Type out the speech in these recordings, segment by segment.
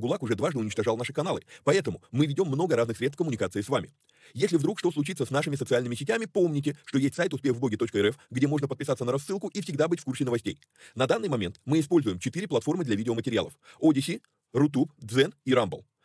Видео-гулаг уже дважды уничтожал наши каналы. Поэтому мы ведем много разных средств коммуникации с вами. Если вдруг что случится с нашими социальными сетями, помните, что есть сайт успехвбоги.рф, где можно подписаться на рассылку и всегда быть в курсе новостей. На данный момент мы используем четыре платформы для видеоматериалов. Odyssey, Rutube, Zen и Rumble.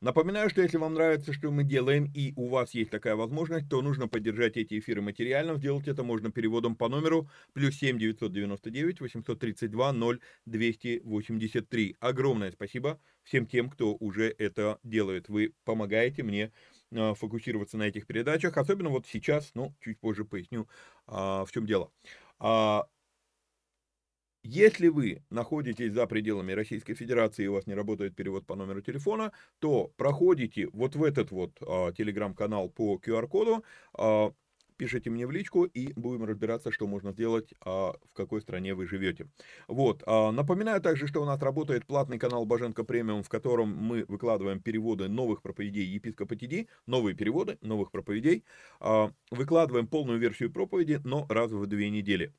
Напоминаю, что если вам нравится, что мы делаем, и у вас есть такая возможность, то нужно поддержать эти эфиры материально. Сделать это можно переводом по номеру плюс 7 999 832 0 283. Огромное спасибо всем тем, кто уже это делает. Вы помогаете мне а, фокусироваться на этих передачах, особенно вот сейчас, ну, чуть позже поясню, а, в чем дело. Если вы находитесь за пределами Российской Федерации и у вас не работает перевод по номеру телефона, то проходите вот в этот вот а, телеграм-канал по QR-коду, а, пишите мне в личку и будем разбираться, что можно сделать, а, в какой стране вы живете. Вот. Напоминаю также, что у нас работает платный канал Боженко Премиум, в котором мы выкладываем переводы новых проповедей епископа ТД, новые переводы новых проповедей. Выкладываем полную версию проповеди, но раз в две недели.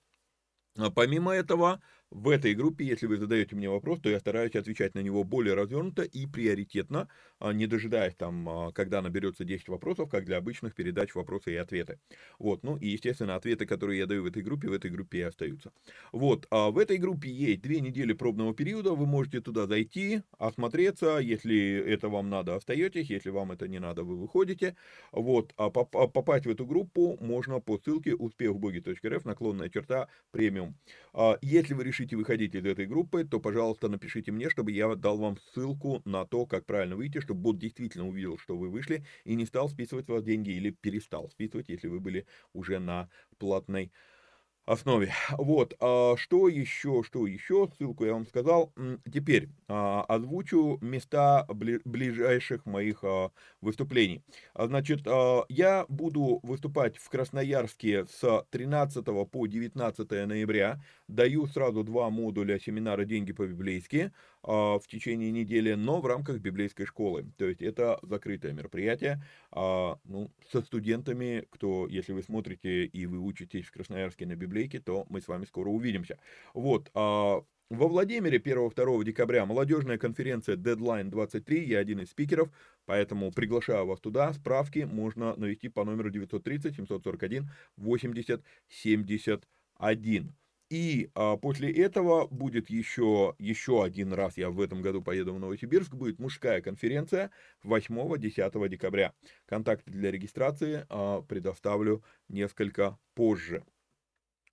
Помимо этого, в этой группе, если вы задаете мне вопрос, то я стараюсь отвечать на него более развернуто и приоритетно, а, не дожидаясь там, а, когда наберется 10 вопросов, как для обычных передач вопросы и ответы. Вот, ну и, естественно, ответы, которые я даю в этой группе, в этой группе и остаются. Вот, а в этой группе есть две недели пробного периода, вы можете туда зайти, осмотреться, если это вам надо, остаетесь, если вам это не надо, вы выходите. Вот, а попасть в эту группу можно по ссылке успехбоги.рф, наклонная черта, премиум. Если вы решите решите выходить из этой группы, то, пожалуйста, напишите мне, чтобы я дал вам ссылку на то, как правильно выйти, чтобы бот действительно увидел, что вы вышли, и не стал списывать с вас деньги или перестал списывать, если вы были уже на платной основе. Вот, а что еще, что еще, ссылку я вам сказал. Теперь а, озвучу места ближайших моих а, выступлений. Значит, я буду выступать в Красноярске с 13 по 19 ноября. Даю сразу два модуля семинара «Деньги по-библейски» в течение недели, но в рамках библейской школы. То есть это закрытое мероприятие ну, со студентами, кто, если вы смотрите и вы учитесь в Красноярске на библейке, то мы с вами скоро увидимся. Вот, а, во Владимире 1-2 декабря молодежная конференция Deadline 23, я один из спикеров, поэтому приглашаю вас туда. Справки можно навести по номеру 930 741 80 71. И а, после этого будет еще, еще один раз, я в этом году поеду в Новосибирск, будет мужская конференция 8-10 декабря. Контакты для регистрации а, предоставлю несколько позже.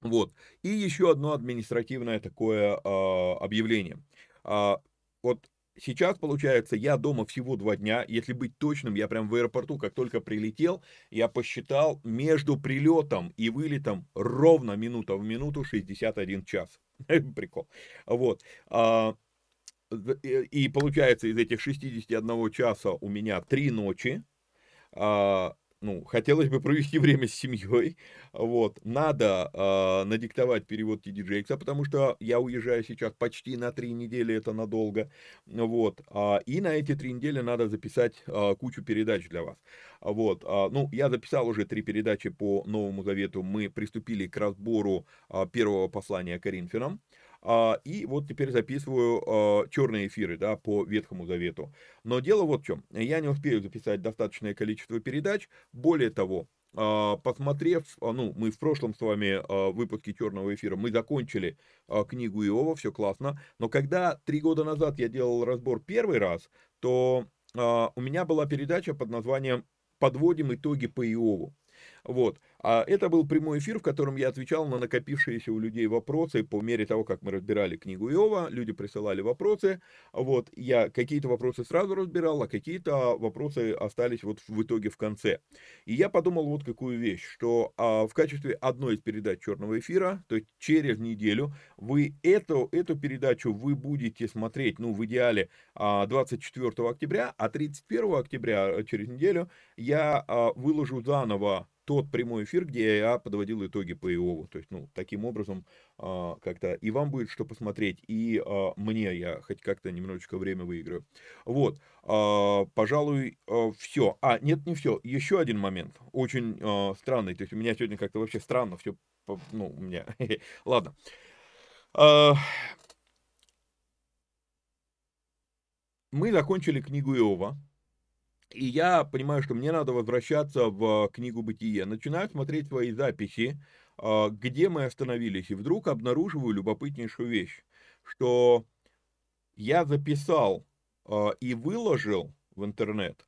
Вот. И еще одно административное такое а, объявление. А, вот сейчас, получается, я дома всего два дня. Если быть точным, я прям в аэропорту, как только прилетел, я посчитал между прилетом и вылетом ровно минута в минуту 61 час. Прикол. Вот. А, и получается, из этих 61 часа у меня три ночи. Ну, хотелось бы провести время с семьей, вот, надо э, надиктовать перевод TD Jakes, потому что я уезжаю сейчас почти на три недели, это надолго, вот, э, и на эти три недели надо записать э, кучу передач для вас, вот, э, ну, я записал уже три передачи по Новому Завету, мы приступили к разбору э, первого послания Коринфянам, а, и вот теперь записываю а, черные эфиры, да, по Ветхому Завету. Но дело вот в чем. Я не успею записать достаточное количество передач. Более того, а, посмотрев, ну, мы в прошлом с вами выпуске черного эфира, мы закончили книгу Иова, все классно, но когда три года назад я делал разбор первый раз, то у меня была передача под названием «Подводим итоги по Иову». Вот. А это был прямой эфир, в котором я отвечал на накопившиеся у людей вопросы по мере того, как мы разбирали книгу Иова. Люди присылали вопросы. Вот. Я какие-то вопросы сразу разбирал, а какие-то вопросы остались вот в итоге в конце. И я подумал вот какую вещь, что а, в качестве одной из передач черного эфира, то есть через неделю, вы эту, эту передачу вы будете смотреть, ну, в идеале 24 а, октября, а 31 октября э, через неделю я а, выложу заново тот прямой эфир, где я подводил итоги по Иову. То есть, ну, таким образом, а, как-то и вам будет что посмотреть, и а, мне я хоть как-то немножечко время выиграю. Вот, а, пожалуй, все. А, нет, не все. Еще один момент, очень странный. То есть, у меня сегодня как-то вообще странно все, ну, у меня... Ладно. Мы закончили книгу Иова. И я понимаю, что мне надо возвращаться в книгу «Бытие». Начинаю смотреть свои записи, а, где мы остановились, и вдруг обнаруживаю любопытнейшую вещь, что я записал а, и выложил в интернет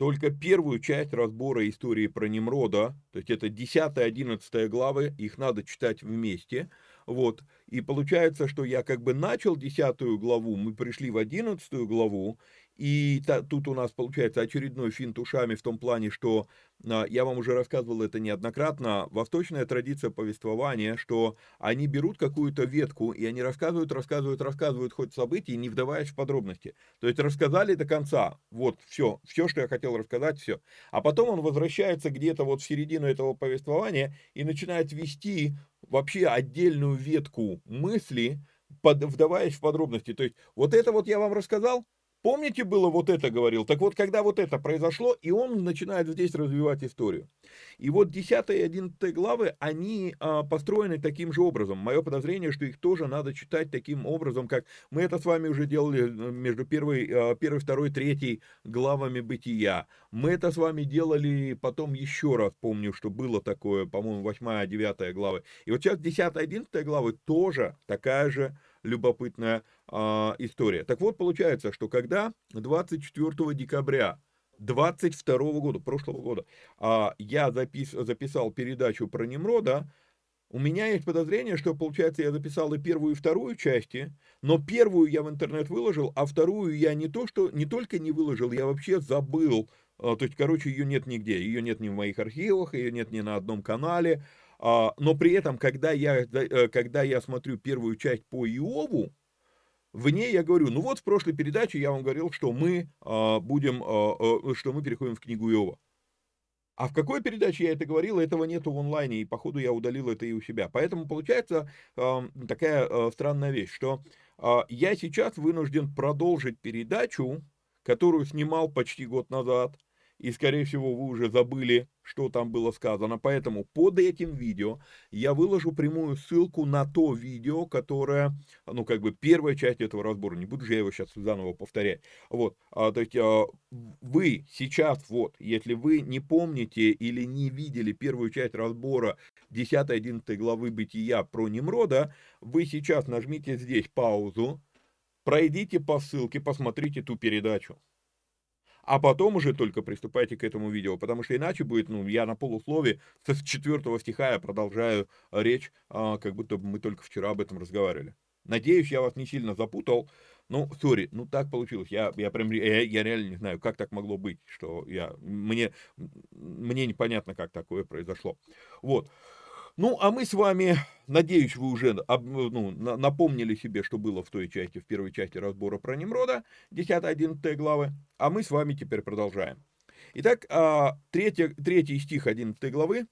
только первую часть разбора истории про Немрода, то есть это 10-11 главы, их надо читать вместе, вот, и получается, что я как бы начал 10 главу, мы пришли в 11 главу, и та, тут у нас получается очередной финт ушами в том плане, что а, я вам уже рассказывал это неоднократно, восточная традиция повествования, что они берут какую-то ветку, и они рассказывают, рассказывают, рассказывают хоть события, не вдаваясь в подробности. То есть рассказали до конца, вот, все, все, что я хотел рассказать, все. А потом он возвращается где-то вот в середину этого повествования и начинает вести вообще отдельную ветку мысли, под, вдаваясь в подробности. То есть вот это вот я вам рассказал, Помните, было вот это говорил? Так вот, когда вот это произошло, и он начинает здесь развивать историю. И вот 10 и 11 главы, они а, построены таким же образом. Мое подозрение, что их тоже надо читать таким образом, как мы это с вами уже делали э, между первой, а, первой второй, третьей главами бытия. Мы это с вами делали потом еще раз, помню, что было такое, по-моему, 8 9 главы. И вот сейчас 10 11 главы тоже такая же любопытная а, история. Так вот, получается, что когда 24 декабря 22 года, прошлого года, а, я запис, записал передачу про Немрода, у меня есть подозрение, что, получается, я записал и первую, и вторую части, но первую я в интернет выложил, а вторую я не то, что не только не выложил, я вообще забыл. А, то есть, короче, ее нет нигде. Ее нет ни в моих архивах, ее нет ни на одном канале. А, но при этом, когда я, э, когда я смотрю первую часть по Иову, в ней я говорю, ну вот в прошлой передаче я вам говорил, что мы а, будем, а, что мы переходим в книгу Иова. А в какой передаче я это говорил, этого нету в онлайне, и походу я удалил это и у себя. Поэтому получается э, такая э, странная вещь, что э, я сейчас вынужден продолжить передачу, которую снимал почти год назад, и, скорее всего, вы уже забыли, что там было сказано. Поэтому под этим видео я выложу прямую ссылку на то видео, которое, ну, как бы первая часть этого разбора. Не буду же я его сейчас заново повторять. Вот, а, то есть а, вы сейчас, вот, если вы не помните или не видели первую часть разбора 10-11 главы Бытия про Немрода, вы сейчас нажмите здесь паузу, пройдите по ссылке, посмотрите ту передачу а потом уже только приступайте к этому видео, потому что иначе будет, ну, я на полуслове с четвертого стиха я продолжаю речь, а, как будто мы только вчера об этом разговаривали. Надеюсь, я вас не сильно запутал. Ну, сори, ну так получилось. Я, я прям, я, я реально не знаю, как так могло быть, что я, мне, мне непонятно, как такое произошло. Вот. Ну, а мы с вами, надеюсь, вы уже ну, напомнили себе, что было в той части, в первой части разбора про Немрода, 10-11 главы, а мы с вами теперь продолжаем. Итак, а, третий, третий стих 11 главы.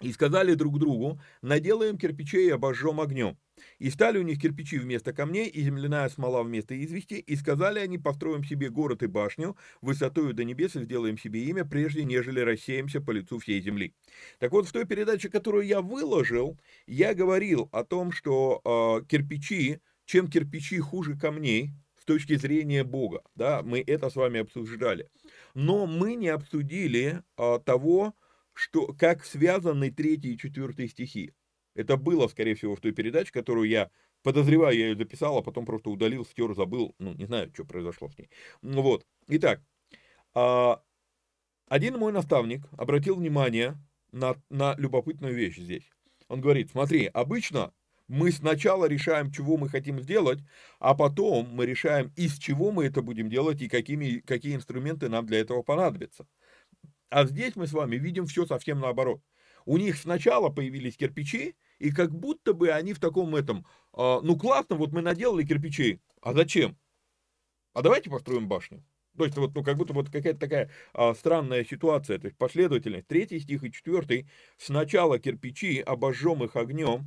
«И сказали друг другу, наделаем кирпичей и обожжем огнем. И стали у них кирпичи вместо камней, и земляная смола вместо извести, и сказали они, построим себе город и башню, высотою до небес, и сделаем себе имя, прежде нежели рассеемся по лицу всей земли. Так вот, в той передаче, которую я выложил, я говорил о том, что э, кирпичи, чем кирпичи хуже камней, с точки зрения Бога, да, мы это с вами обсуждали. Но мы не обсудили а, того, что, как связаны третий и четвертый стихи. Это было, скорее всего, в той передаче, которую я подозреваю, я ее записал, а потом просто удалил, стер, забыл. Ну, не знаю, что произошло с ней. Ну вот. Итак, а, один мой наставник обратил внимание на, на любопытную вещь здесь. Он говорит, смотри, обычно мы сначала решаем, чего мы хотим сделать, а потом мы решаем, из чего мы это будем делать и какими, какие инструменты нам для этого понадобятся. А здесь мы с вами видим все совсем наоборот. У них сначала появились кирпичи, и как будто бы они в таком этом, э, ну классно, вот мы наделали кирпичей, а зачем? А давайте построим башню. То есть вот, ну, как будто вот какая-то такая а, странная ситуация, то есть последовательность. Третий стих и четвертый. Сначала кирпичи, обожжем их огнем,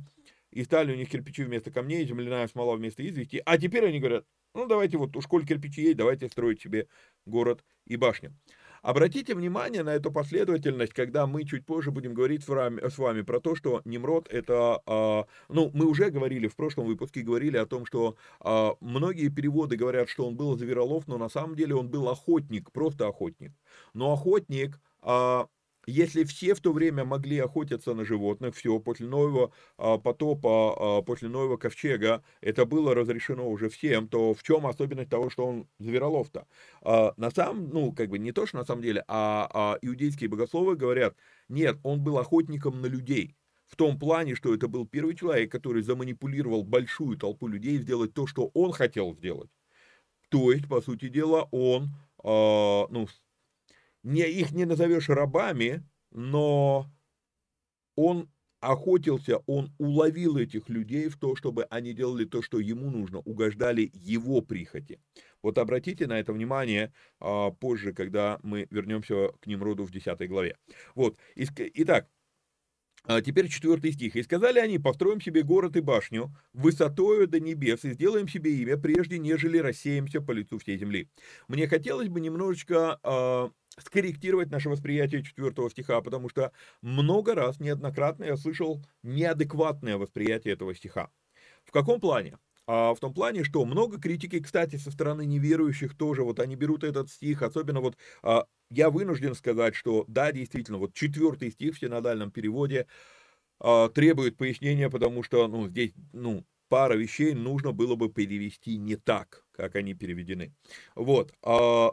и стали у них кирпичи вместо камней, земляная смола вместо извести. А теперь они говорят, ну, давайте вот, у школы кирпичи есть, давайте строить себе город и башню. Обратите внимание на эту последовательность, когда мы чуть позже будем говорить с вами, про то, что Немрод это, э, ну, мы уже говорили в прошлом выпуске, говорили о том, что э, многие переводы говорят, что он был зверолов, но на самом деле он был охотник, просто охотник. Но охотник, э, если все в то время могли охотиться на животных, все, после нового а, потопа, а, после нового ковчега, это было разрешено уже всем, то в чем особенность того, что он зверолов-то? А, на самом, ну, как бы не то, что на самом деле, а, иудейские богословы говорят, нет, он был охотником на людей. В том плане, что это был первый человек, который заманипулировал большую толпу людей сделать то, что он хотел сделать. То есть, по сути дела, он, э, ну, не, их не назовешь рабами, но он охотился, он уловил этих людей в то, чтобы они делали то, что ему нужно, угождали его прихоти. Вот обратите на это внимание а, позже, когда мы вернемся к Немроду в 10 главе. Вот, итак, а теперь четвертый стих. «И сказали они, построим себе город и башню, высотою до небес, и сделаем себе имя, прежде нежели рассеемся по лицу всей земли». Мне хотелось бы немножечко э, скорректировать наше восприятие четвертого стиха, потому что много раз, неоднократно я слышал неадекватное восприятие этого стиха. В каком плане? А в том плане, что много критики, кстати, со стороны неверующих тоже, вот они берут этот стих, особенно вот а, я вынужден сказать, что да, действительно, вот четвертый стих в синодальном переводе а, требует пояснения, потому что, ну, здесь, ну, пара вещей нужно было бы перевести не так, как они переведены. Вот. А,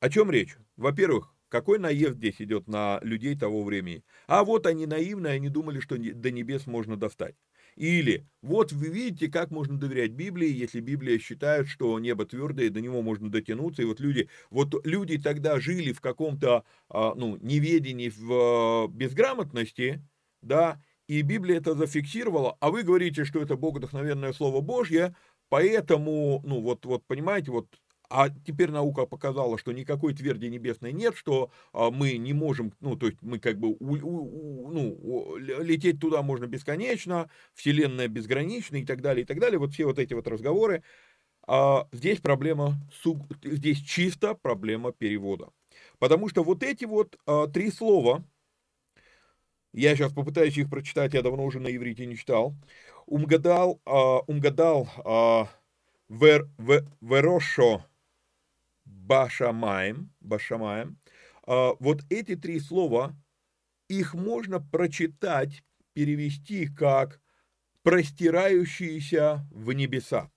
о чем речь? Во-первых, какой наезд здесь идет на людей того времени? А вот они наивные, они думали, что до небес можно достать. Или вот вы видите, как можно доверять Библии, если Библия считает, что небо твердое, до него можно дотянуться. И вот люди, вот люди тогда жили в каком-то, а, ну, неведении, в а, безграмотности, да, и Библия это зафиксировала, а вы говорите, что это богодохновенное Слово Божье, поэтому, ну вот, вот понимаете, вот а теперь наука показала, что никакой тверди небесной нет, что а, мы не можем, ну, то есть мы как бы, у, у, ну, лететь туда можно бесконечно, Вселенная безгранична и так далее, и так далее. Вот все вот эти вот разговоры. А, здесь проблема, здесь чисто проблема перевода. Потому что вот эти вот а, три слова, я сейчас попытаюсь их прочитать, я давно уже на иврите не читал. Умгадал, а, умгадал а, вер, вер, верошо Башамаем, Башамаем, а, вот эти три слова, их можно прочитать, перевести как простирающиеся в небеса.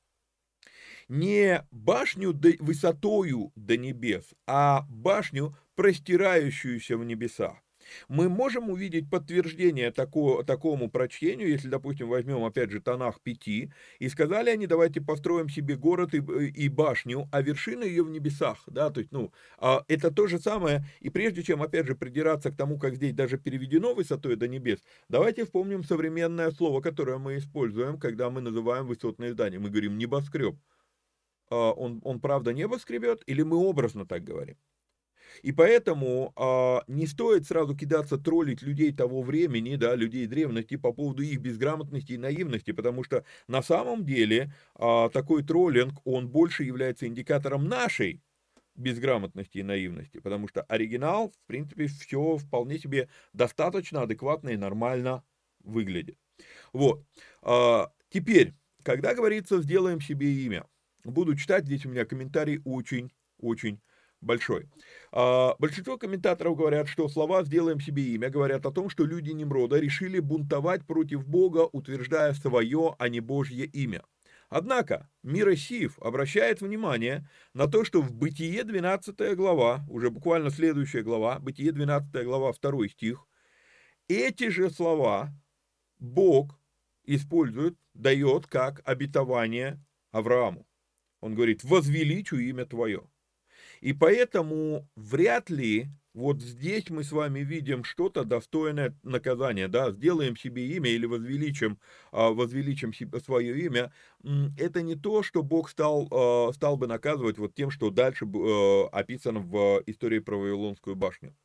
Не башню высотою до небес, а башню, простирающуюся в небеса мы можем увидеть подтверждение такого, такому прочтению, если, допустим, возьмем, опять же, тонах пяти, и сказали они, давайте построим себе город и, и башню, а вершина ее в небесах, да, то есть, ну, а это то же самое, и прежде чем, опять же, придираться к тому, как здесь даже переведено высотой до небес, давайте вспомним современное слово, которое мы используем, когда мы называем высотное здание, мы говорим небоскреб. А он, он правда небо скребет, или мы образно так говорим? И поэтому а, не стоит сразу кидаться троллить людей того времени, да, людей древности по поводу их безграмотности и наивности, потому что на самом деле а, такой троллинг, он больше является индикатором нашей безграмотности и наивности, потому что оригинал, в принципе, все вполне себе достаточно адекватно и нормально выглядит. Вот. А, теперь, когда говорится «сделаем себе имя», буду читать, здесь у меня комментарий очень-очень большой. А, большинство комментаторов говорят, что слова «сделаем себе имя» говорят о том, что люди Немрода решили бунтовать против Бога, утверждая свое, а не Божье имя. Однако Миросив обращает внимание на то, что в Бытие 12 глава, уже буквально следующая глава, Бытие 12 глава, 2 стих, эти же слова Бог использует, дает как обетование Аврааму. Он говорит, возвеличу имя твое. И поэтому вряд ли вот здесь мы с вами видим что-то достойное наказания, да, сделаем себе имя или возвеличим, а, возвеличим себе свое имя, это не то, что Бог стал, а, стал бы наказывать вот тем, что дальше э, описано в истории про Вавилонскую башню.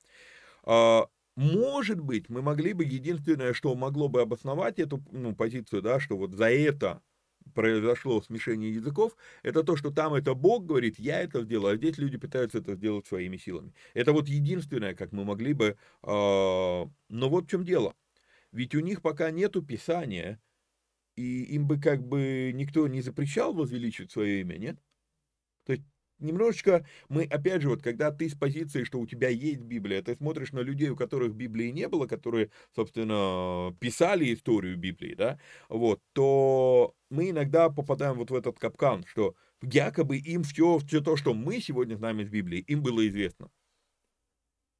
А, может быть, мы могли бы, единственное, что могло бы обосновать эту ну, позицию, да, что вот за это произошло смешение языков, это то, что там это Бог говорит, я это сделал, а здесь люди пытаются это сделать своими силами. Это вот единственное, как мы могли бы... Э, но вот в чем дело. Ведь у них пока нету Писания, и им бы как бы никто не запрещал возвеличивать свое имя, нет? То есть немножечко мы, опять же, вот когда ты с позиции, что у тебя есть Библия, ты смотришь на людей, у которых Библии не было, которые, собственно, писали историю Библии, да, вот, то мы иногда попадаем вот в этот капкан, что якобы им все, все то, что мы сегодня знаем из Библии, им было известно.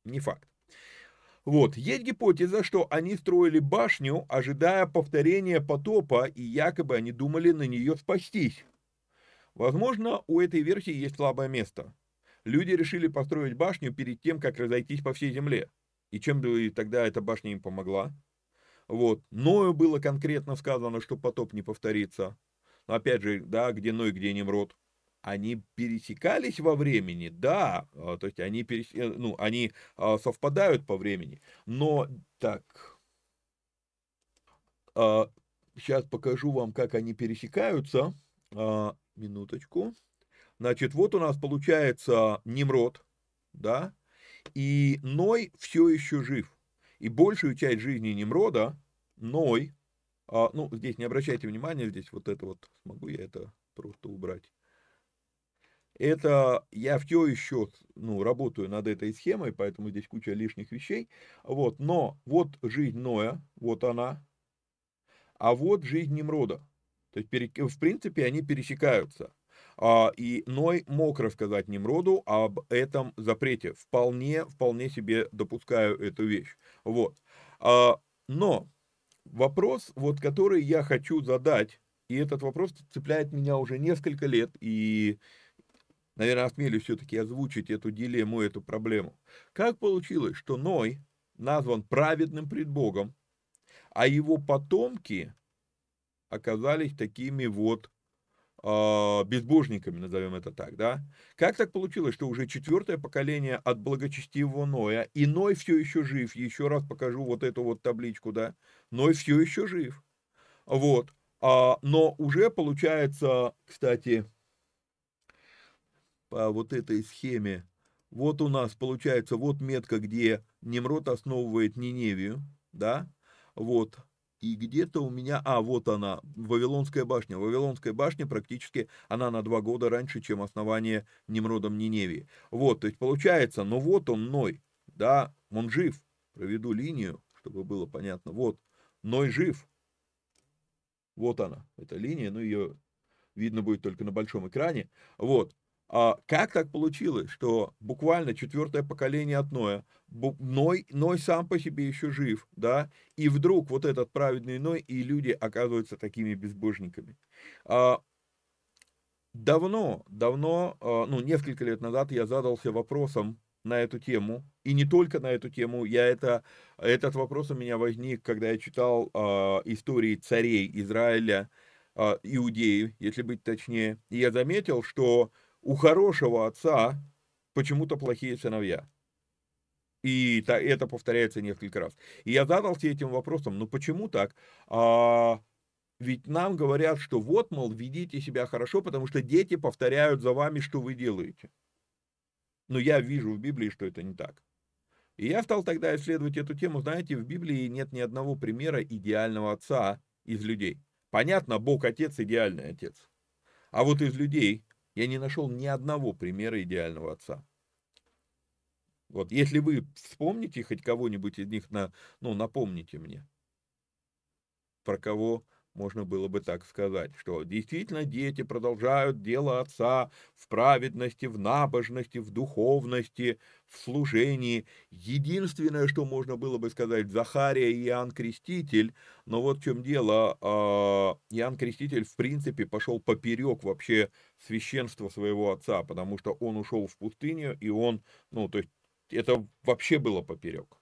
Не факт. Вот, есть гипотеза, что они строили башню, ожидая повторения потопа, и якобы они думали на нее спастись. Возможно, у этой версии есть слабое место. Люди решили построить башню перед тем, как разойтись по всей земле. И чем бы тогда эта башня им помогла? Вот. Ною было конкретно сказано, что потоп не повторится. Но опять же, да, где Ной, где Немрод. Они пересекались во времени, да, а, то есть они, перес... Э, ну, они а, совпадают по времени, но так, сейчас а, покажу вам, как они пересекаются, минуточку, значит, вот у нас получается Немрод, да, и Ной все еще жив, и большую часть жизни Немрода Ной, а, ну, здесь не обращайте внимания, здесь вот это вот, смогу я это просто убрать. Это я все еще, ну, работаю над этой схемой, поэтому здесь куча лишних вещей. Вот, но вот жизнь Ноя, вот она, а вот жизнь Немрода. То есть, в принципе, они пересекаются. А, и Ной мог рассказать Немроду об этом запрете. Вполне, вполне себе допускаю эту вещь. Вот. А, но вопрос, вот, который я хочу задать, и этот вопрос цепляет меня уже несколько лет, и, наверное, осмелюсь все-таки озвучить эту дилемму, эту проблему. Как получилось, что Ной назван праведным пред Богом, а его потомки оказались такими вот э, безбожниками, назовем это так, да? Как так получилось, что уже четвертое поколение от благочестивого Ноя, и Ной все еще жив, еще раз покажу вот эту вот табличку, да? Ной все еще жив, вот, а, но уже получается, кстати, по вот этой схеме, вот у нас получается вот метка, где Немрод основывает Ниневию, да, вот, и где-то у меня, а, вот она, Вавилонская башня. Вавилонская башня практически, она на два года раньше, чем основание Немродом Ниневии. Вот, то есть получается, ну вот он, Ной, да, он жив. Проведу линию, чтобы было понятно. Вот, Ной жив. Вот она, эта линия, ну ее видно будет только на большом экране. Вот, а как так получилось, что буквально четвертое поколение от Ноя, Ной, Ной сам по себе еще жив, да, и вдруг вот этот праведный Ной и люди оказываются такими безбожниками. А, давно, давно, а, ну, несколько лет назад я задался вопросом на эту тему, и не только на эту тему, я это, этот вопрос у меня возник, когда я читал а, истории царей Израиля, а, Иудеи, если быть точнее, и я заметил, что у хорошего отца почему-то плохие сыновья. И это повторяется несколько раз. И я задался этим вопросом, ну почему так? А, ведь нам говорят, что вот, мол, ведите себя хорошо, потому что дети повторяют за вами, что вы делаете. Но я вижу в Библии, что это не так. И я стал тогда исследовать эту тему. Знаете, в Библии нет ни одного примера идеального отца из людей. Понятно, Бог Отец идеальный отец. А вот из людей я не нашел ни одного примера идеального отца. Вот, если вы вспомните хоть кого-нибудь из них, на, ну, напомните мне, про кого можно было бы так сказать, что действительно дети продолжают дело отца в праведности, в набожности, в духовности, в служении. Единственное, что можно было бы сказать, Захария и Иоанн Креститель, но вот в чем дело, а, Иоанн Креститель в принципе пошел поперек вообще священства своего отца, потому что он ушел в пустыню, и он, ну, то есть это вообще было поперек.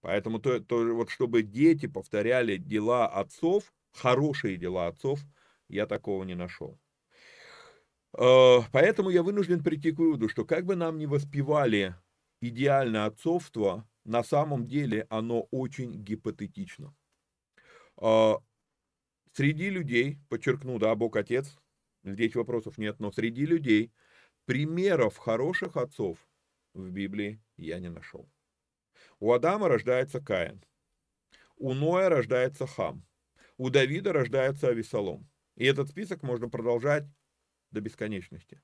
Поэтому то, то вот чтобы дети повторяли дела отцов, хорошие дела отцов, я такого не нашел. Э, поэтому я вынужден прийти к выводу, что как бы нам ни воспевали идеальное отцовство, на самом деле оно очень гипотетично. Э, среди людей, подчеркну, да, Бог Отец, здесь вопросов нет, но среди людей примеров хороших отцов в Библии я не нашел. У Адама рождается Каин, у Ноя рождается Хам, у Давида рождается Авесолом. И этот список можно продолжать до бесконечности.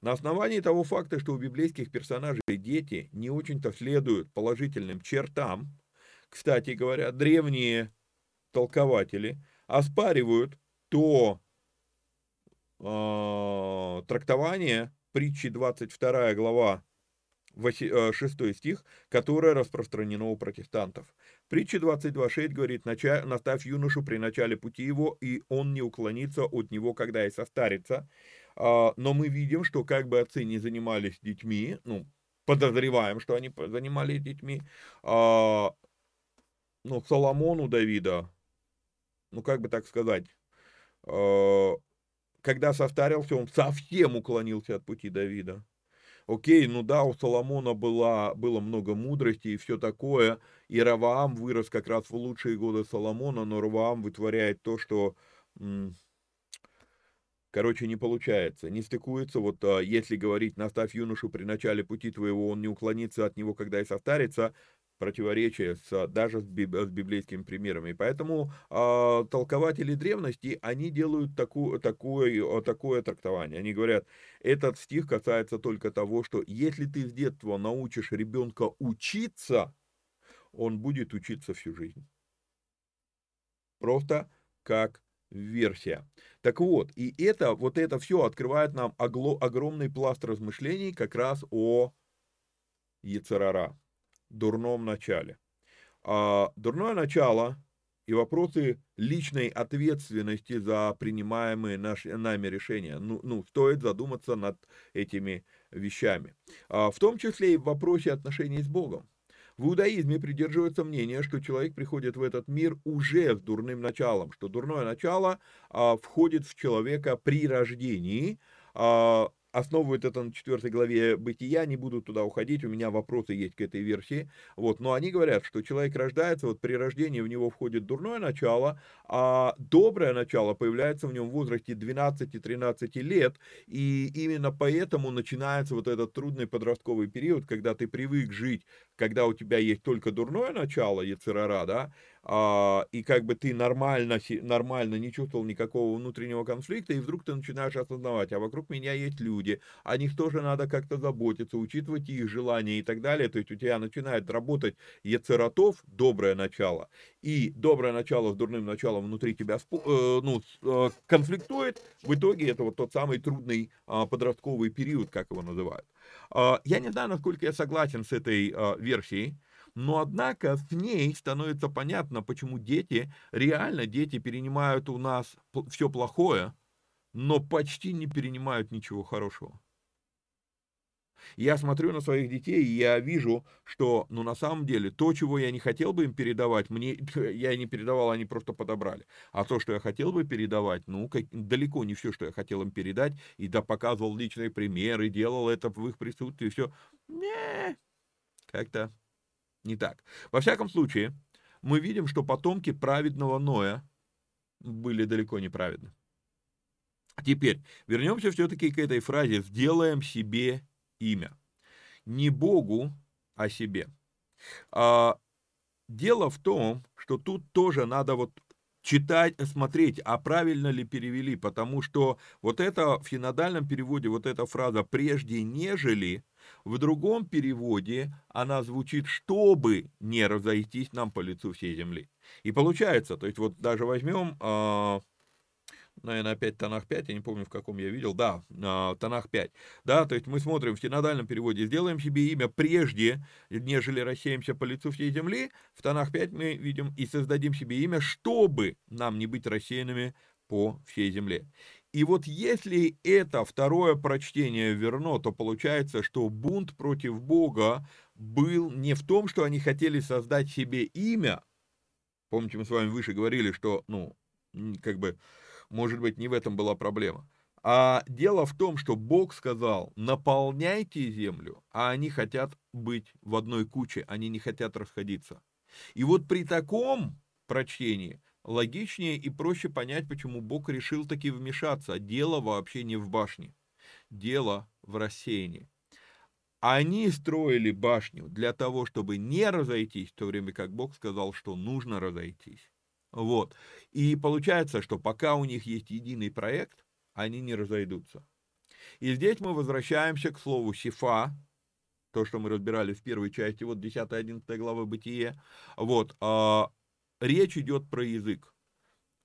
На основании того факта, что у библейских персонажей дети не очень-то следуют положительным чертам, кстати говоря, древние толкователи оспаривают то э, трактование притчи 22 глава 6 э, стих, которое распространено у протестантов. Притча 22.6 говорит, наставь юношу при начале пути его, и он не уклонится от него, когда и состарится. А, но мы видим, что как бы отцы не занимались детьми, ну, подозреваем, что они занимались детьми, а, ну, Соломону Давида, ну, как бы так сказать, а, когда состарился, он совсем уклонился от пути Давида. Окей, ну да, у Соломона была, было много мудрости и все такое, и Раваам вырос как раз в лучшие годы Соломона, но Раваам вытворяет то, что, короче, не получается, не стыкуется. Вот а, если говорить, наставь юношу при начале пути твоего, он не уклонится от него, когда и состарится, противоречие с, даже с, биб, с библейскими примерами. Поэтому э, толкователи древности, они делают такую, такое, такое трактование. Они говорят, этот стих касается только того, что если ты с детства научишь ребенка учиться, он будет учиться всю жизнь. Просто как версия. Так вот, и это, вот это все открывает нам огло, огромный пласт размышлений как раз о Ецарара дурном начале. А дурное начало и вопросы личной ответственности за принимаемые наши, нами решения. Ну, ну, стоит задуматься над этими вещами. А в том числе и в вопросе отношений с Богом. В иудаизме придерживается мнение, что человек приходит в этот мир уже с дурным началом, что дурное начало а, входит в человека при рождении, а, основывают это на 4 главе Бытия, не буду туда уходить, у меня вопросы есть к этой версии, вот, но они говорят, что человек рождается, вот при рождении в него входит дурное начало, а доброе начало появляется в нем в возрасте 12-13 лет, и именно поэтому начинается вот этот трудный подростковый период, когда ты привык жить, когда у тебя есть только дурное начало, Ецерара, да, а, и как бы ты нормально, нормально не чувствовал никакого внутреннего конфликта, и вдруг ты начинаешь осознавать, а вокруг меня есть люди, о них тоже надо как-то заботиться, учитывать их желания и так далее, то есть у тебя начинает работать Ецератов, доброе начало, и доброе начало с дурным началом внутри тебя э, ну, э, конфликтует, в итоге это вот тот самый трудный э, подростковый период, как его называют. Э, я не знаю, насколько я согласен с этой э, версией, но однако в ней становится понятно, почему дети, реально дети перенимают у нас все плохое, но почти не перенимают ничего хорошего. Я смотрю на своих детей, и я вижу, что, ну, на самом деле, то, чего я не хотел бы им передавать, мне, я не передавал, они просто подобрали. А то, что я хотел бы передавать, ну, как, далеко не все, что я хотел им передать, и да, показывал личные примеры, делал это в их присутствии, все. Не, как-то не так. Во всяком случае, мы видим, что потомки праведного Ноя были далеко не праведны. Теперь вернемся все-таки к этой фразе «сделаем себе имя». Не Богу, а себе. А, дело в том, что тут тоже надо вот читать, смотреть, а правильно ли перевели, потому что вот это в синодальном переводе, вот эта фраза «прежде нежели», в другом переводе она звучит «чтобы не разойтись нам по лицу всей земли». И получается, то есть вот даже возьмем а, наверное, опять тонах 5, я не помню, в каком я видел, да, э, тонах 5, да, то есть мы смотрим в синодальном переводе, сделаем себе имя прежде, нежели рассеемся по лицу всей земли, в тонах 5 мы видим и создадим себе имя, чтобы нам не быть рассеянными по всей земле. И вот если это второе прочтение верно, то получается, что бунт против Бога был не в том, что они хотели создать себе имя, помните, мы с вами выше говорили, что, ну, как бы, может быть, не в этом была проблема. А дело в том, что Бог сказал, наполняйте землю, а они хотят быть в одной куче, они не хотят расходиться. И вот при таком прочтении логичнее и проще понять, почему Бог решил таки вмешаться. Дело вообще не в башне, дело в рассеянии. Они строили башню для того, чтобы не разойтись, в то время как Бог сказал, что нужно разойтись. Вот. И получается, что пока у них есть единый проект, они не разойдутся. И здесь мы возвращаемся к слову «сифа», то, что мы разбирали в первой части, вот 10-11 главы Бытие. Вот, а, речь идет про язык.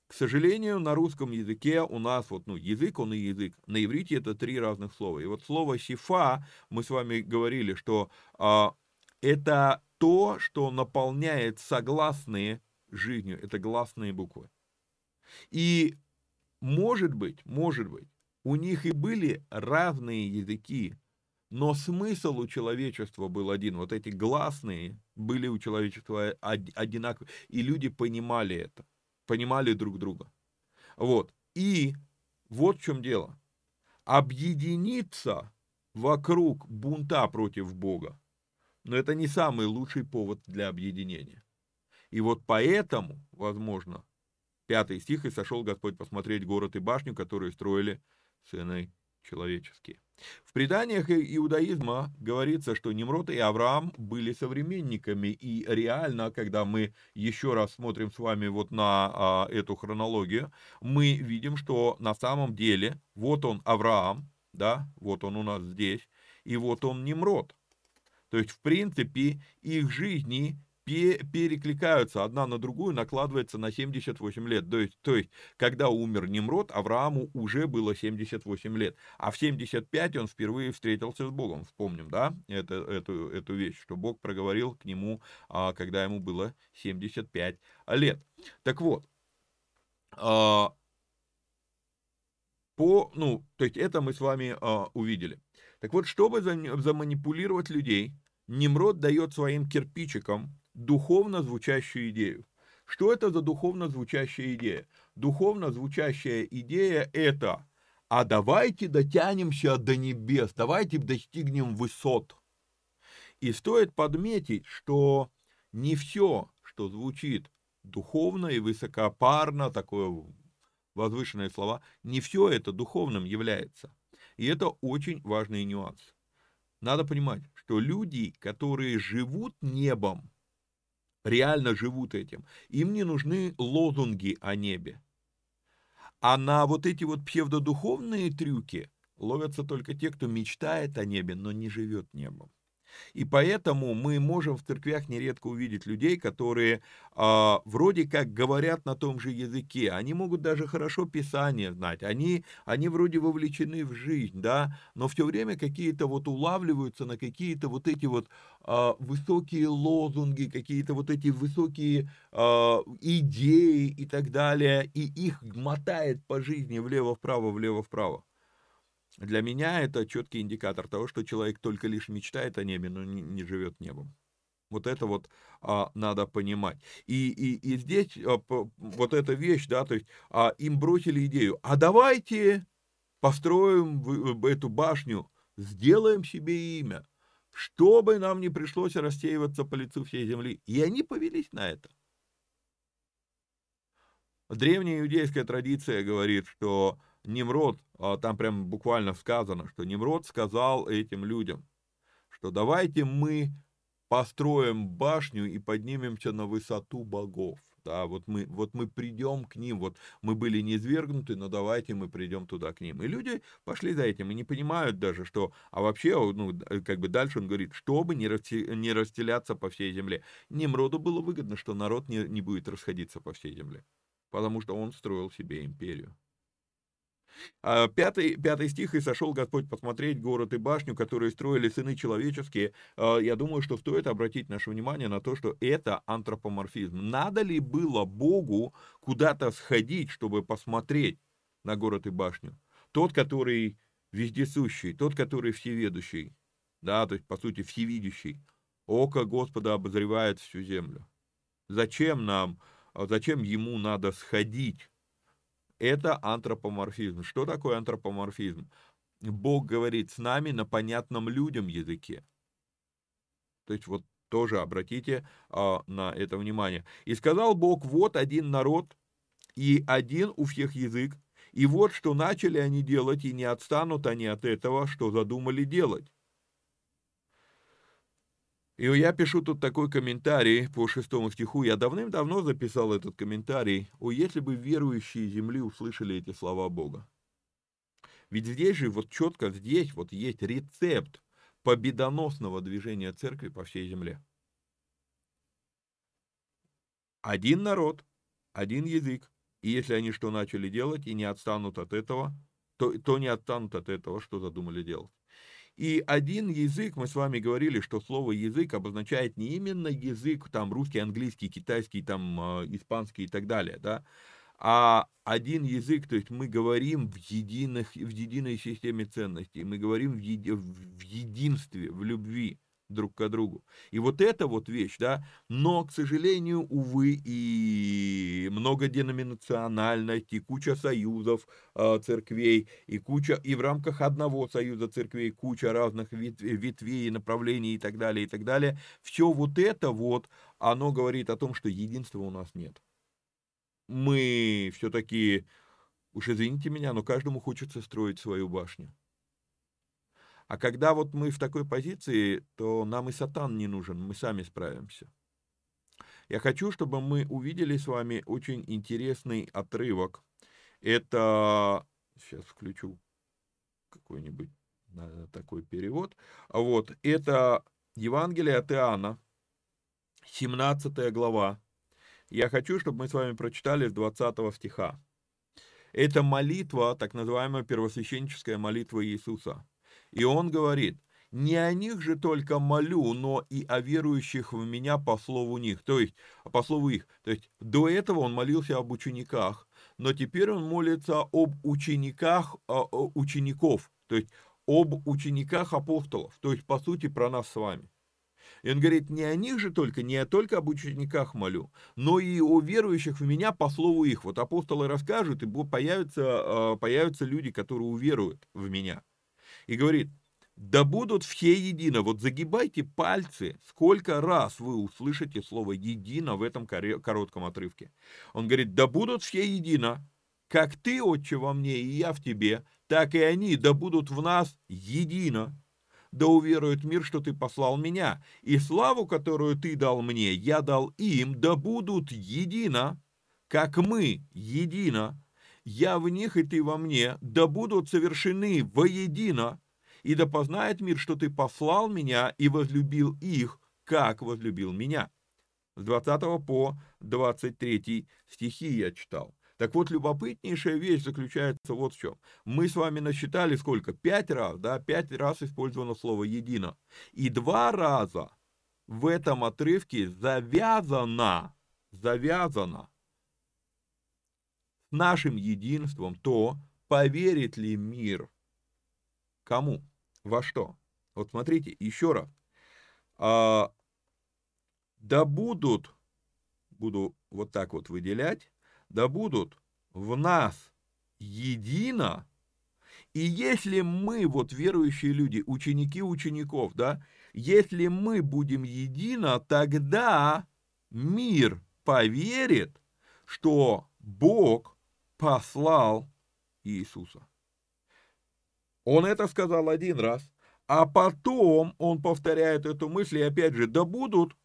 К сожалению, на русском языке у нас вот, ну, язык, он и язык. На иврите это три разных слова. И вот слово «сифа», мы с вами говорили, что а, это то, что наполняет согласные жизнью, это гласные буквы. И может быть, может быть, у них и были разные языки, но смысл у человечества был один. Вот эти гласные были у человечества одинаковые, и люди понимали это, понимали друг друга. Вот. И вот в чем дело. Объединиться вокруг бунта против Бога, но это не самый лучший повод для объединения. И вот поэтому, возможно, пятый стих, «И сошел Господь посмотреть город и башню, которые строили сыны человеческие». В преданиях иудаизма говорится, что Немрод и Авраам были современниками, и реально, когда мы еще раз смотрим с вами вот на а, эту хронологию, мы видим, что на самом деле вот он Авраам, да, вот он у нас здесь, и вот он Немрод. То есть, в принципе, их жизни перекликаются одна на другую, накладывается на 78 лет. То есть, то есть, когда умер Немрод, Аврааму уже было 78 лет. А в 75 он впервые встретился с Богом. Вспомним, да, это, эту, эту вещь, что Бог проговорил к нему, а, когда ему было 75 лет. Так вот, а, по, ну, то есть это мы с вами а, увидели. Так вот, чтобы заманипулировать людей, Немрод дает своим кирпичикам духовно звучащую идею. Что это за духовно звучащая идея? Духовно звучащая идея – это «а давайте дотянемся до небес, давайте достигнем высот». И стоит подметить, что не все, что звучит духовно и высокопарно, такое возвышенные слова, не все это духовным является. И это очень важный нюанс. Надо понимать, что люди, которые живут небом, реально живут этим, им не нужны лозунги о небе. А на вот эти вот псевдодуховные трюки ловятся только те, кто мечтает о небе, но не живет небом. И поэтому мы можем в церквях нередко увидеть людей, которые э, вроде как говорят на том же языке, они могут даже хорошо Писание знать, они, они вроде вовлечены в жизнь, да, но все время какие-то вот улавливаются на какие-то вот эти вот э, высокие лозунги, какие-то вот эти высокие э, идеи и так далее, и их мотает по жизни влево-вправо, влево-вправо. Для меня это четкий индикатор того, что человек только лишь мечтает о небе, но не, не живет небом. Вот это вот а, надо понимать. И, и, и здесь а, по, вот эта вещь, да, то есть а, им бросили идею, а давайте построим в, в эту башню, сделаем себе имя, чтобы нам не пришлось рассеиваться по лицу всей земли. И они повелись на это. Древняя иудейская традиция говорит, что Немрод, а, там прям буквально сказано, что Немрод сказал этим людям, что давайте мы построим башню и поднимемся на высоту богов. Да, вот мы, вот мы придем к ним, вот мы были низвергнуты, но давайте мы придем туда к ним. И люди пошли за этим и не понимают даже, что, а вообще, ну, как бы дальше он говорит, чтобы не, расти, не расстеляться по всей земле. Немроду было выгодно, что народ не, не будет расходиться по всей земле, потому что он строил себе империю. А, пятый, пятый стих, «И сошел Господь посмотреть город и башню, которые строили сыны человеческие». А, я думаю, что стоит обратить наше внимание на то, что это антропоморфизм. Надо ли было Богу куда-то сходить, чтобы посмотреть на город и башню? Тот, который вездесущий, тот, который всеведущий, да, то есть, по сути, всевидящий. Око Господа обозревает всю землю. Зачем нам, а зачем ему надо сходить это антропоморфизм. Что такое антропоморфизм? Бог говорит с нами на понятном людям языке. То есть вот тоже обратите а, на это внимание. «И сказал Бог, вот один народ, и один у всех язык, и вот что начали они делать, и не отстанут они от этого, что задумали делать. И я пишу тут такой комментарий по шестому стиху. Я давным-давно записал этот комментарий. О, если бы верующие земли услышали эти слова Бога. Ведь здесь же, вот четко здесь вот есть рецепт победоносного движения церкви по всей земле. Один народ, один язык. И если они что начали делать и не отстанут от этого, то, то не отстанут от этого, что задумали делать. И один язык, мы с вами говорили, что слово язык обозначает не именно язык, там, русский, английский, китайский, там, а, испанский и так далее, да, а один язык, то есть мы говорим в, единых, в единой системе ценностей, мы говорим в, еди, в единстве, в любви друг к другу. И вот эта вот вещь, да, но, к сожалению, увы, и многоденоминациональность, и куча союзов э, церквей, и куча, и в рамках одного союза церквей куча разных ветвей, ветвей, направлений и так далее, и так далее. Все вот это вот, оно говорит о том, что единства у нас нет. Мы все-таки, уж извините меня, но каждому хочется строить свою башню. А когда вот мы в такой позиции, то нам и сатан не нужен, мы сами справимся. Я хочу, чтобы мы увидели с вами очень интересный отрывок. Это, сейчас включу какой-нибудь такой перевод. Вот, это Евангелие от Иоанна, 17 глава. Я хочу, чтобы мы с вами прочитали с 20 стиха. Это молитва, так называемая первосвященническая молитва Иисуса. И он говорит, не о них же только молю, но и о верующих в меня по слову них, то есть по слову их. То есть до этого он молился об учениках, но теперь он молится об учениках учеников, то есть об учениках апостолов, то есть по сути про нас с вами. И он говорит, не о них же только, не только об учениках молю, но и о верующих в меня по слову их. Вот апостолы расскажут, и появятся, а, появятся люди, которые уверуют в меня. И говорит, да будут все едино. Вот загибайте пальцы, сколько раз вы услышите слово «едино» в этом коротком отрывке. Он говорит, да будут все едино, как ты, Отче, во мне, и я в тебе, так и они, да будут в нас едино. Да уверует мир, что ты послал меня, и славу, которую ты дал мне, я дал им, да будут едино, как мы едино. Я в них, и ты во мне, да будут совершены воедино, и да познает мир, что ты послал меня и возлюбил их, как возлюбил меня. С 20 по 23 стихи я читал. Так вот, любопытнейшая вещь заключается вот в чем. Мы с вами насчитали сколько? Пять раз, да? Пять раз использовано слово «едино». И два раза в этом отрывке завязано, завязано нашим единством то, поверит ли мир кому? во что? Вот смотрите, еще раз. А, да будут, буду вот так вот выделять, да будут в нас едино, и если мы, вот верующие люди, ученики учеников, да, если мы будем едино, тогда мир поверит, что Бог послал Иисуса. Он это сказал один раз, а потом он повторяет эту мысль, и опять же, да будут,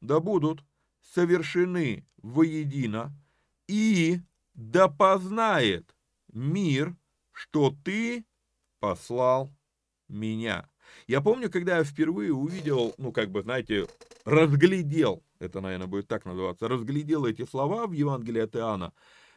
да будут совершены воедино, и да познает мир, что ты послал меня. Я помню, когда я впервые увидел, ну, как бы, знаете, разглядел, это, наверное, будет так называться, разглядел эти слова в Евангелии от Иоанна,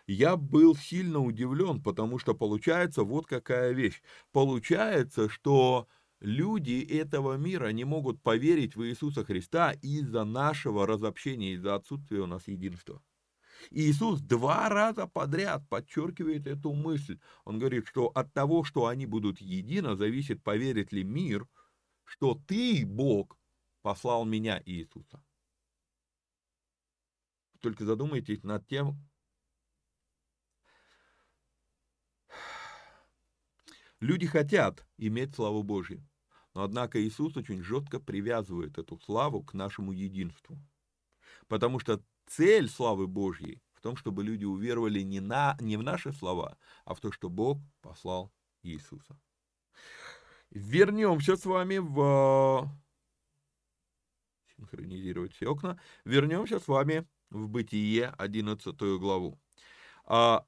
я был сильно удивлен, потому что получается вот какая вещь. Получается, что люди этого мира не могут поверить в Иисуса Христа из-за нашего разобщения, из-за отсутствия у нас единства. И Иисус два раза подряд подчеркивает эту мысль. Он говорит, что от того, что они будут едино, зависит, поверит ли мир, что ты, Бог, послал меня, Иисуса. Только задумайтесь над тем, Люди хотят иметь славу Божью, но однако Иисус очень жестко привязывает эту славу к нашему единству. Потому что цель славы Божьей в том, чтобы люди уверовали не, на, не в наши слова, а в то, что Бог послал Иисуса. Вернемся с вами в... Синхронизировать все окна. Вернемся с вами в Бытие, 11 главу. А,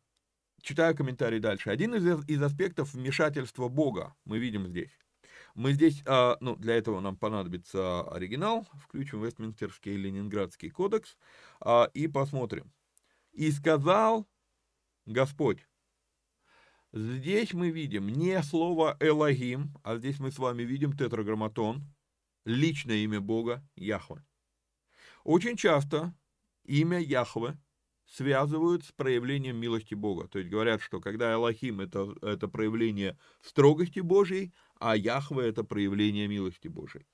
читаю комментарий дальше. Один из, из аспектов вмешательства Бога мы видим здесь. Мы здесь, а, ну, для этого нам понадобится оригинал, включим Вестминстерский и Ленинградский кодекс а, и посмотрим. «И сказал Господь». Здесь мы видим не слово «элогим», а здесь мы с вами видим тетраграмматон, личное имя Бога Яхве. Очень часто имя Яхве связывают с проявлением милости Бога. То есть говорят, что когда Аллахим это, это проявление строгости Божьей, а Яхве это проявление милости Божьей.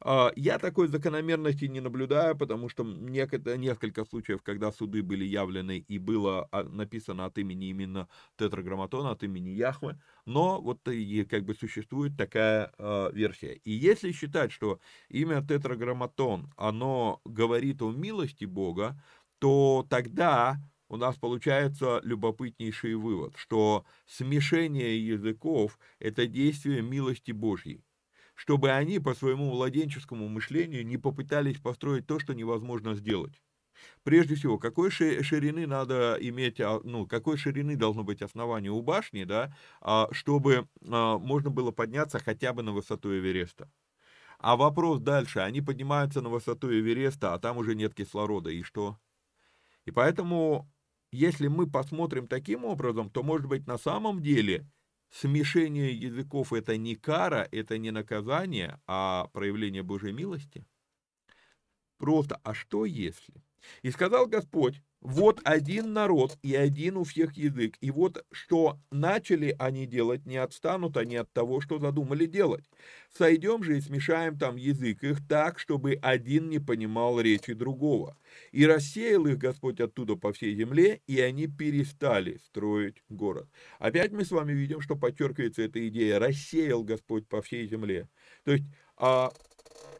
А, я такой закономерности не наблюдаю, потому что несколько случаев, когда суды были явлены и было а, написано от имени именно тетраграмматона, от имени Яхве, но вот и как бы существует такая э, версия. И если считать, что имя тетраграмматон, оно говорит о милости Бога, то тогда у нас получается любопытнейший вывод, что смешение языков – это действие милости Божьей, чтобы они по своему владенческому мышлению не попытались построить то, что невозможно сделать. Прежде всего, какой ширины надо иметь, а, ну, какой ширины должно быть основание у башни, да, а, чтобы а, можно было подняться хотя бы на высоту Эвереста. А вопрос дальше, они поднимаются на высоту Эвереста, а там уже нет кислорода, и что? И поэтому, если мы посмотрим таким образом, то, может быть, на самом деле смешение языков – это не кара, это не наказание, а проявление Божьей милости. Просто, а что если? И сказал Господь, вот один народ и один у всех язык. И вот что начали они делать, не отстанут они от того, что задумали делать. Сойдем же и смешаем там язык их так, чтобы один не понимал речи другого. И рассеял их Господь оттуда по всей земле, и они перестали строить город. Опять мы с вами видим, что подчеркивается эта идея «рассеял Господь по всей земле». То есть, а,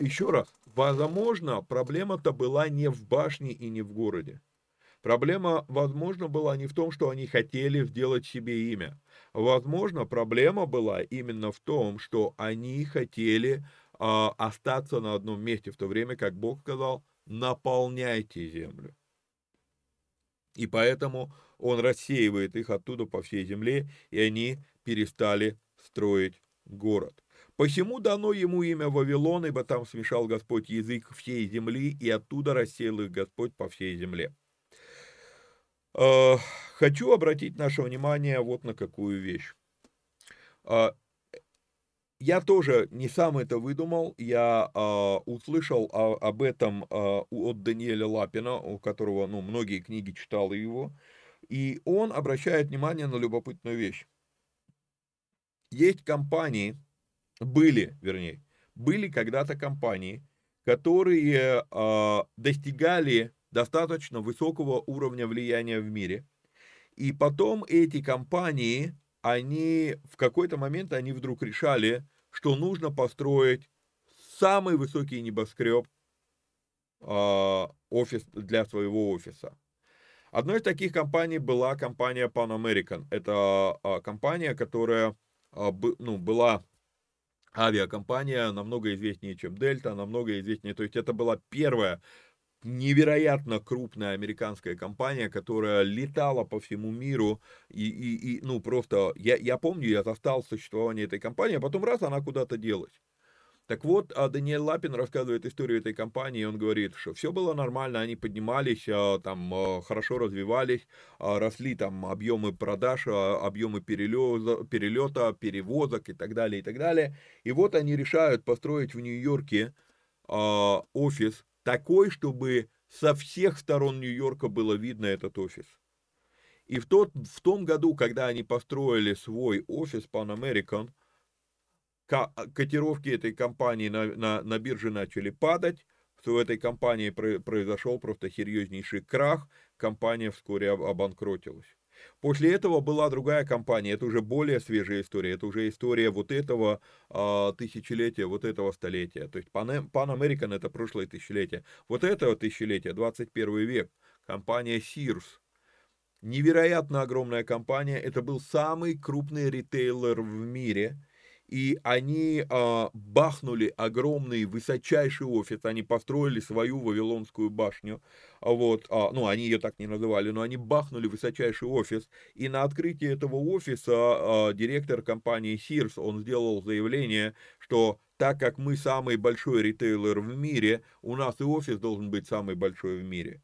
еще раз, возможно, проблема-то была не в башне и не в городе. Проблема, возможно, была не в том, что они хотели сделать себе имя. Возможно, проблема была именно в том, что они хотели э, остаться на одном месте, в то время как Бог сказал, наполняйте землю. И поэтому он рассеивает их оттуда по всей земле, и они перестали строить город. Посему дано ему имя Вавилон, ибо там смешал Господь язык всей земли, и оттуда рассеял их Господь по всей земле. Э, хочу обратить наше внимание вот на какую вещь. Э, я тоже не сам это выдумал, я э, услышал об этом от Даниэля Лапина, у которого ну, многие книги читал его, и он обращает внимание на любопытную вещь. Есть компании, были, вернее, были когда-то компании, которые достигали достаточно высокого уровня влияния в мире. И потом эти компании, они в какой-то момент, они вдруг решали, что нужно построить самый высокий небоскреб э, офис для своего офиса. Одной из таких компаний была компания Pan American. Это э, компания, которая э, б, ну, была авиакомпания, намного известнее, чем Дельта, намного известнее. То есть это была первая невероятно крупная американская компания, которая летала по всему миру, и, и, и ну, просто, я, я помню, я застал существование этой компании, а потом раз, она куда-то делась. Так вот, а Даниэль Лапин рассказывает историю этой компании, и он говорит, что все было нормально, они поднимались, а, там а, хорошо развивались, росли там объемы продаж, объемы перелета, перелета, перевозок и так далее, и так далее. И вот они решают построить в Нью-Йорке офис такой, чтобы со всех сторон Нью-Йорка было видно этот офис. И в, тот, в том году, когда они построили свой офис Pan American, котировки этой компании на, на, на бирже начали падать, что в этой компании произошел просто серьезнейший крах, компания вскоре обанкротилась. После этого была другая компания, это уже более свежая история, это уже история вот этого э, тысячелетия, вот этого столетия. То есть Pan, Pan American это прошлое тысячелетие. Вот этого тысячелетия, 21 век, компания Sears. Невероятно огромная компания, это был самый крупный ритейлер в мире – и они а, бахнули огромный высочайший офис, они построили свою Вавилонскую башню, а вот, а, ну, они ее так не называли, но они бахнули высочайший офис, и на открытии этого офиса а, директор компании Sears, он сделал заявление, что так как мы самый большой ритейлер в мире, у нас и офис должен быть самый большой в мире.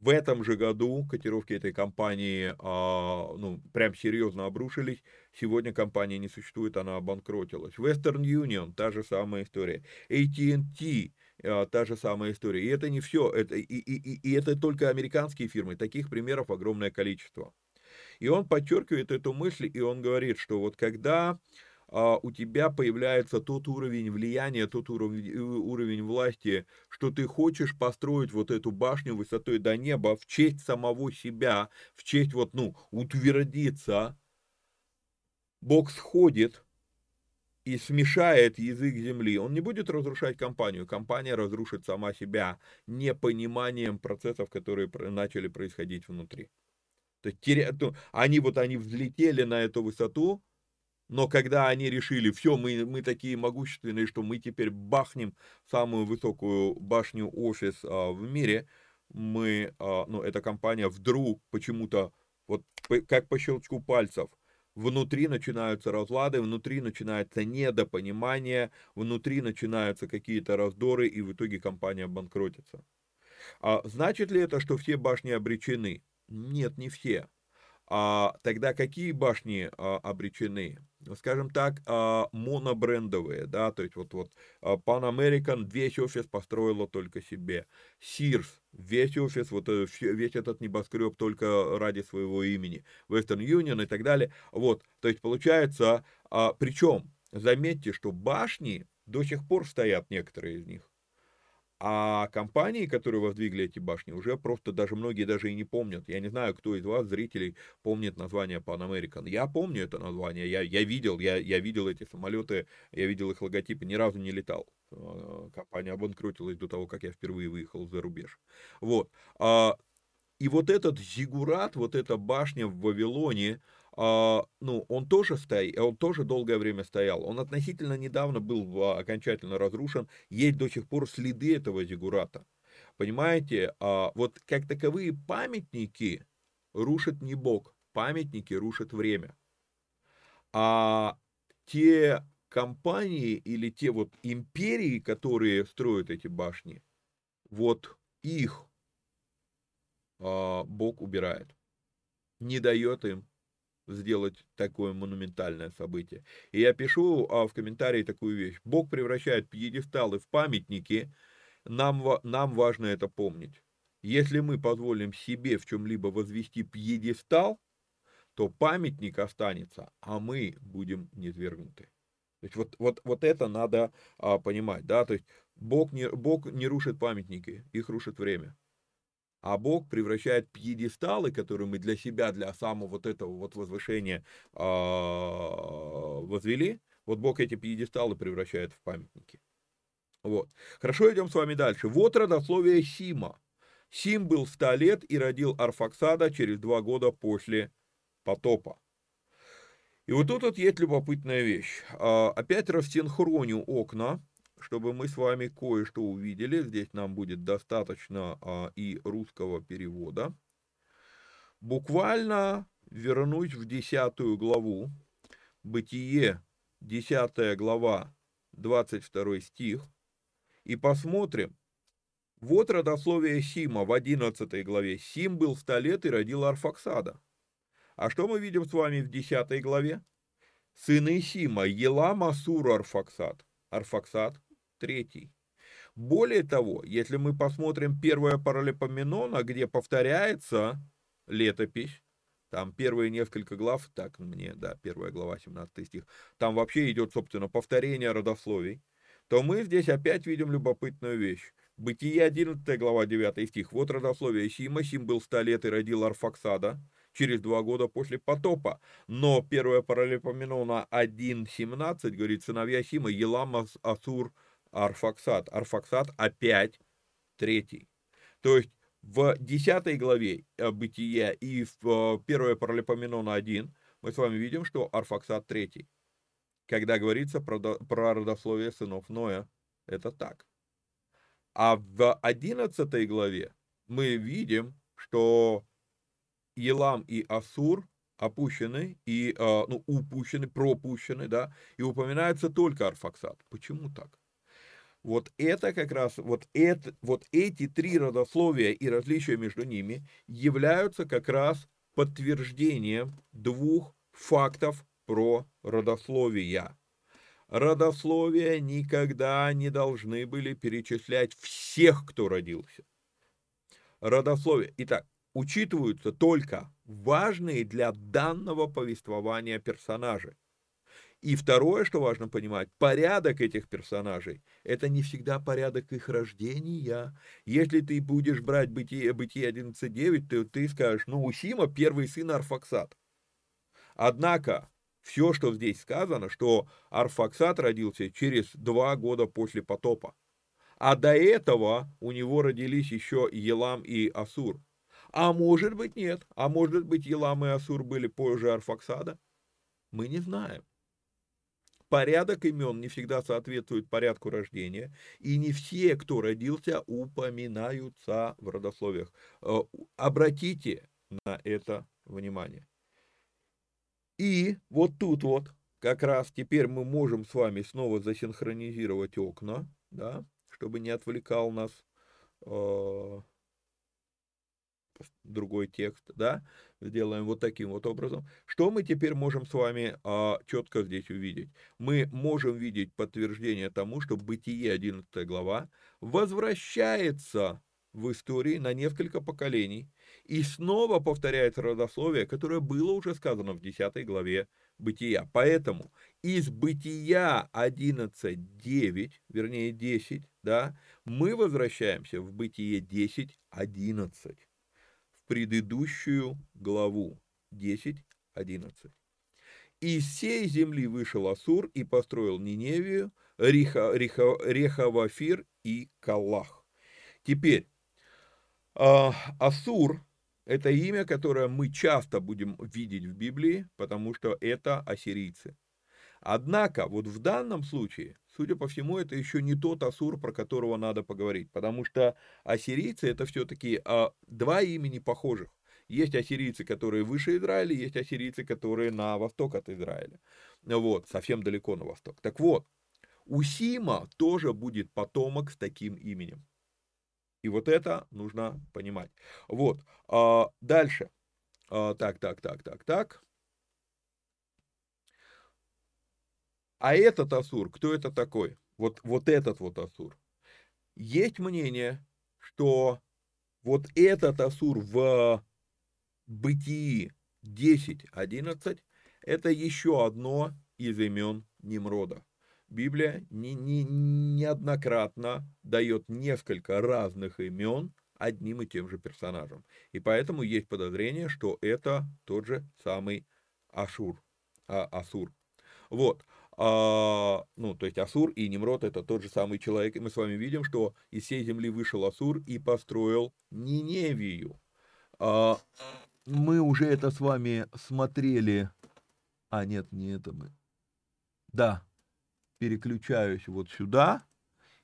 В этом же году котировки этой компании, а, ну, прям серьезно обрушились. Сегодня компания не существует, она обанкротилась. Western Union, та же самая история. AT&T, а, та же самая история. И это не все, это, и, и, и это только американские фирмы. Таких примеров огромное количество. И он подчеркивает эту мысль, и он говорит, что вот когда у тебя появляется тот уровень влияния, тот уровень, э, уровень власти, что ты хочешь построить вот эту башню высотой до неба в честь самого себя, в честь вот, ну, утвердиться, Бог сходит и смешает язык земли. Он не будет разрушать компанию. Компания разрушит сама себя непониманием процессов, которые начали происходить внутри. То есть они вот они взлетели на эту высоту, но когда они решили, все, мы, мы такие могущественные, что мы теперь бахнем самую высокую башню офис а, в мире, мы, а, ну, эта компания вдруг почему-то, вот как по щелчку пальцев, внутри начинаются разлады, внутри начинается недопонимание, внутри начинаются какие-то раздоры, и в итоге компания банкротится. А значит ли это, что все башни обречены? Нет, не все. А тогда какие башни а, обречены? Скажем так, а, монобрендовые, да, то есть вот, вот а, Pan American весь офис построила только себе, Sears весь офис, вот э, весь этот небоскреб только ради своего имени, Western Union и так далее, вот, то есть получается, а, причем, заметьте, что башни до сих пор стоят некоторые из них, а компании, которые воздвигли эти башни, уже просто даже многие даже и не помнят. Я не знаю, кто из вас, зрителей, помнит название Pan American. Я помню это название, я, я видел, я, я видел эти самолеты, я видел их логотипы, ни разу не летал. А, компания обанкротилась до того, как я впервые выехал за рубеж. Вот. А, и вот этот зигурат, вот эта башня в Вавилоне, ну, он тоже стоял, он тоже долгое время стоял. Он относительно недавно был а, окончательно разрушен. Есть до сих пор следы этого зигурата. Понимаете, а, вот как таковые памятники рушит не Бог, памятники рушит время. А те компании или те вот империи, которые строят эти башни, вот их Бог убирает, не дает им сделать такое монументальное событие. И я пишу а, в комментарии такую вещь. Бог превращает пьедесталы в памятники, нам, нам важно это помнить. Если мы позволим себе в чем-либо возвести пьедестал, то памятник останется, а мы будем низвергнуты. То есть вот, вот, вот это надо а, понимать, да, то есть Бог не, Бог не рушит памятники, их рушит время а Бог превращает пьедесталы, которые мы для себя, для самого вот этого вот возвышения э, возвели, вот Бог эти пьедесталы превращает в памятники. Вот. Хорошо, идем с вами дальше. Вот родословие Сима. Сим был 100 лет и родил Арфаксада через два года после потопа. И вот тут вот есть любопытная вещь. А, опять рассинхроню окна чтобы мы с вами кое-что увидели. Здесь нам будет достаточно а, и русского перевода. Буквально вернусь в десятую главу. Бытие, 10 глава, 22 стих. И посмотрим. Вот родословие Сима в 11 главе. Сим был 100 лет и родил Арфаксада. А что мы видим с вами в 10 главе? Сыны Сима, Елам, Асур, Арфаксад. Арфаксад третий. Более того, если мы посмотрим первое паралипоменона, где повторяется летопись, там первые несколько глав, так мне, да, первая глава, 17 стих, там вообще идет, собственно, повторение родословий, то мы здесь опять видим любопытную вещь. Бытие 11 глава 9 стих. Вот родословие Сима. Сим был 100 лет и родил Арфаксада через два года после потопа. Но первое паралипоменона 1.17 говорит, сыновья Сима, Елам, Асур, Арфаксат. Арфаксат опять третий. То есть в 10 главе э, Бытия и в 1 э, Паралипоменона 1 мы с вами видим, что Арфаксат третий. Когда говорится про, про родословие сынов Ноя, это так. А в 11 главе мы видим, что Елам и Асур опущены и, э, ну, упущены, пропущены, да, и упоминается только Арфаксат. Почему так? Вот это как раз, вот, это, вот эти три родословия и различия между ними являются как раз подтверждением двух фактов про родословия. Родословия никогда не должны были перечислять всех, кто родился. Родословия. Итак, учитываются только важные для данного повествования персонажи. И второе, что важно понимать, порядок этих персонажей – это не всегда порядок их рождения. Если ты будешь брать Бытие, Бытие 11.9, то ты скажешь, ну, у Сима первый сын Арфаксат. Однако, все, что здесь сказано, что Арфаксат родился через два года после потопа. А до этого у него родились еще Елам и Асур. А может быть нет. А может быть Елам и Асур были позже Арфаксада? Мы не знаем порядок имен не всегда соответствует порядку рождения, и не все, кто родился, упоминаются в родословиях. Э, обратите на это внимание. И вот тут вот, как раз теперь мы можем с вами снова засинхронизировать окна, да, чтобы не отвлекал нас э, другой текст, да, сделаем вот таким вот образом. Что мы теперь можем с вами а, четко здесь увидеть? Мы можем видеть подтверждение тому, что Бытие 11 глава возвращается в истории на несколько поколений и снова повторяется родословие, которое было уже сказано в 10 главе Бытия. Поэтому из Бытия 11.9, вернее 10, да, мы возвращаемся в Бытие 10.11, в предыдущую главу 10.11. Из всей земли вышел Асур и построил Ниневию, Риха, Риха, Рехавафир и Каллах. Теперь, Асур – это имя, которое мы часто будем видеть в Библии, потому что это ассирийцы. Однако, вот в данном случае, судя по всему, это еще не тот Асур, про которого надо поговорить, потому что ассирийцы – это все-таки а, два имени похожих. Есть ассирийцы, которые выше Израиля, есть ассирийцы, которые на восток от Израиля. Вот, совсем далеко на восток. Так вот, у Сима тоже будет потомок с таким именем. И вот это нужно понимать. Вот. А, дальше. А, так, так, так, так, так. А этот Асур, кто это такой? Вот, вот этот вот Асур. Есть мнение, что вот этот Асур в Бытии 10.11 это еще одно из имен Немрода. Библия не, не, неоднократно дает несколько разных имен одним и тем же персонажам. И поэтому есть подозрение, что это тот же самый Ашур, а, Асур. Вот. А, ну, то есть Асур и Немрод это тот же самый человек. И мы с вами видим, что из всей земли вышел Асур и построил Ниневию. А, мы уже это с вами смотрели. А, нет, не это мы. Да, переключаюсь вот сюда,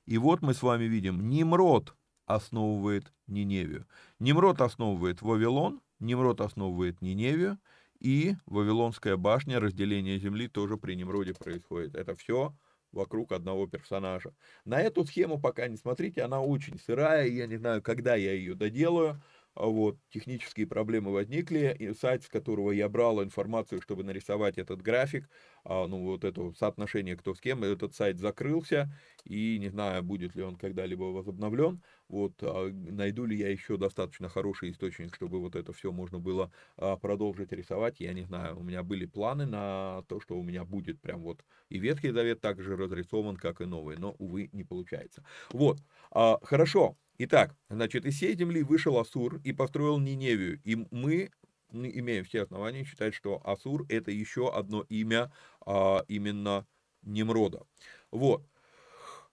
и вот мы с вами видим, Nimrod основывает Ниневию. Nimrod основывает Вавилон, Nimrod основывает Ниневию, и Вавилонская башня, разделение земли тоже при Немроде происходит. Это все вокруг одного персонажа. На эту схему пока не смотрите, она очень сырая, я не знаю, когда я ее доделаю, а вот, технические проблемы возникли, и сайт, с которого я брал информацию, чтобы нарисовать этот график, а, ну, вот это соотношение кто с кем, этот сайт закрылся, и не знаю, будет ли он когда-либо возобновлен, вот, а, найду ли я еще достаточно хороший источник, чтобы вот это все можно было а, продолжить рисовать, я не знаю, у меня были планы на то, что у меня будет прям вот и Ветхий Завет также разрисован, как и Новый, но, увы, не получается. Вот, а, хорошо, Итак, значит, из всей земли вышел Асур и построил Ниневию. И мы имеем все основания считать, что Асур это еще одно имя а, именно Немрода. Вот.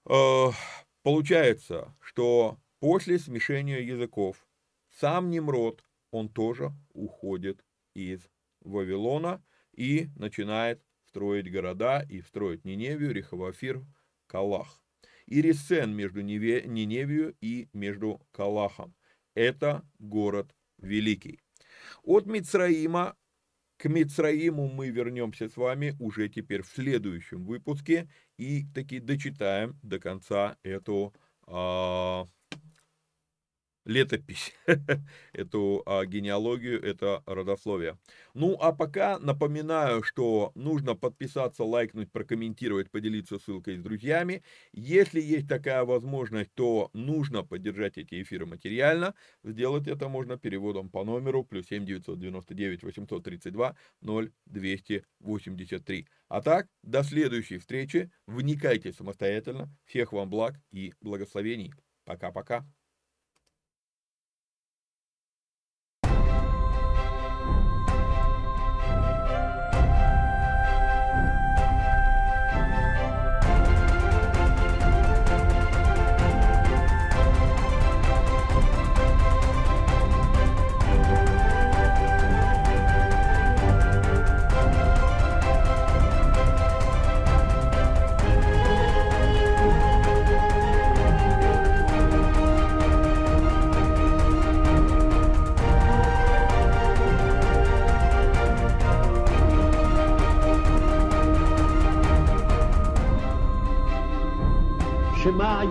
А, получается, что после смешения языков сам Немрод, он тоже уходит из Вавилона и начинает строить города и строить Ниневию, Рехавафир, Калах и Ресен между Ниневию и между Калахом. Это город великий. От Мицраима к Мицраиму мы вернемся с вами уже теперь в следующем выпуске и таки дочитаем до конца эту а, летопись, эту а, генеалогию, это родословие. Ну, а пока напоминаю, что нужно подписаться, лайкнуть, прокомментировать, поделиться ссылкой с друзьями. Если есть такая возможность, то нужно поддержать эти эфиры материально. Сделать это можно переводом по номеру плюс 7 999 832 0283. А так, до следующей встречи. Вникайте самостоятельно. Всех вам благ и благословений. Пока-пока.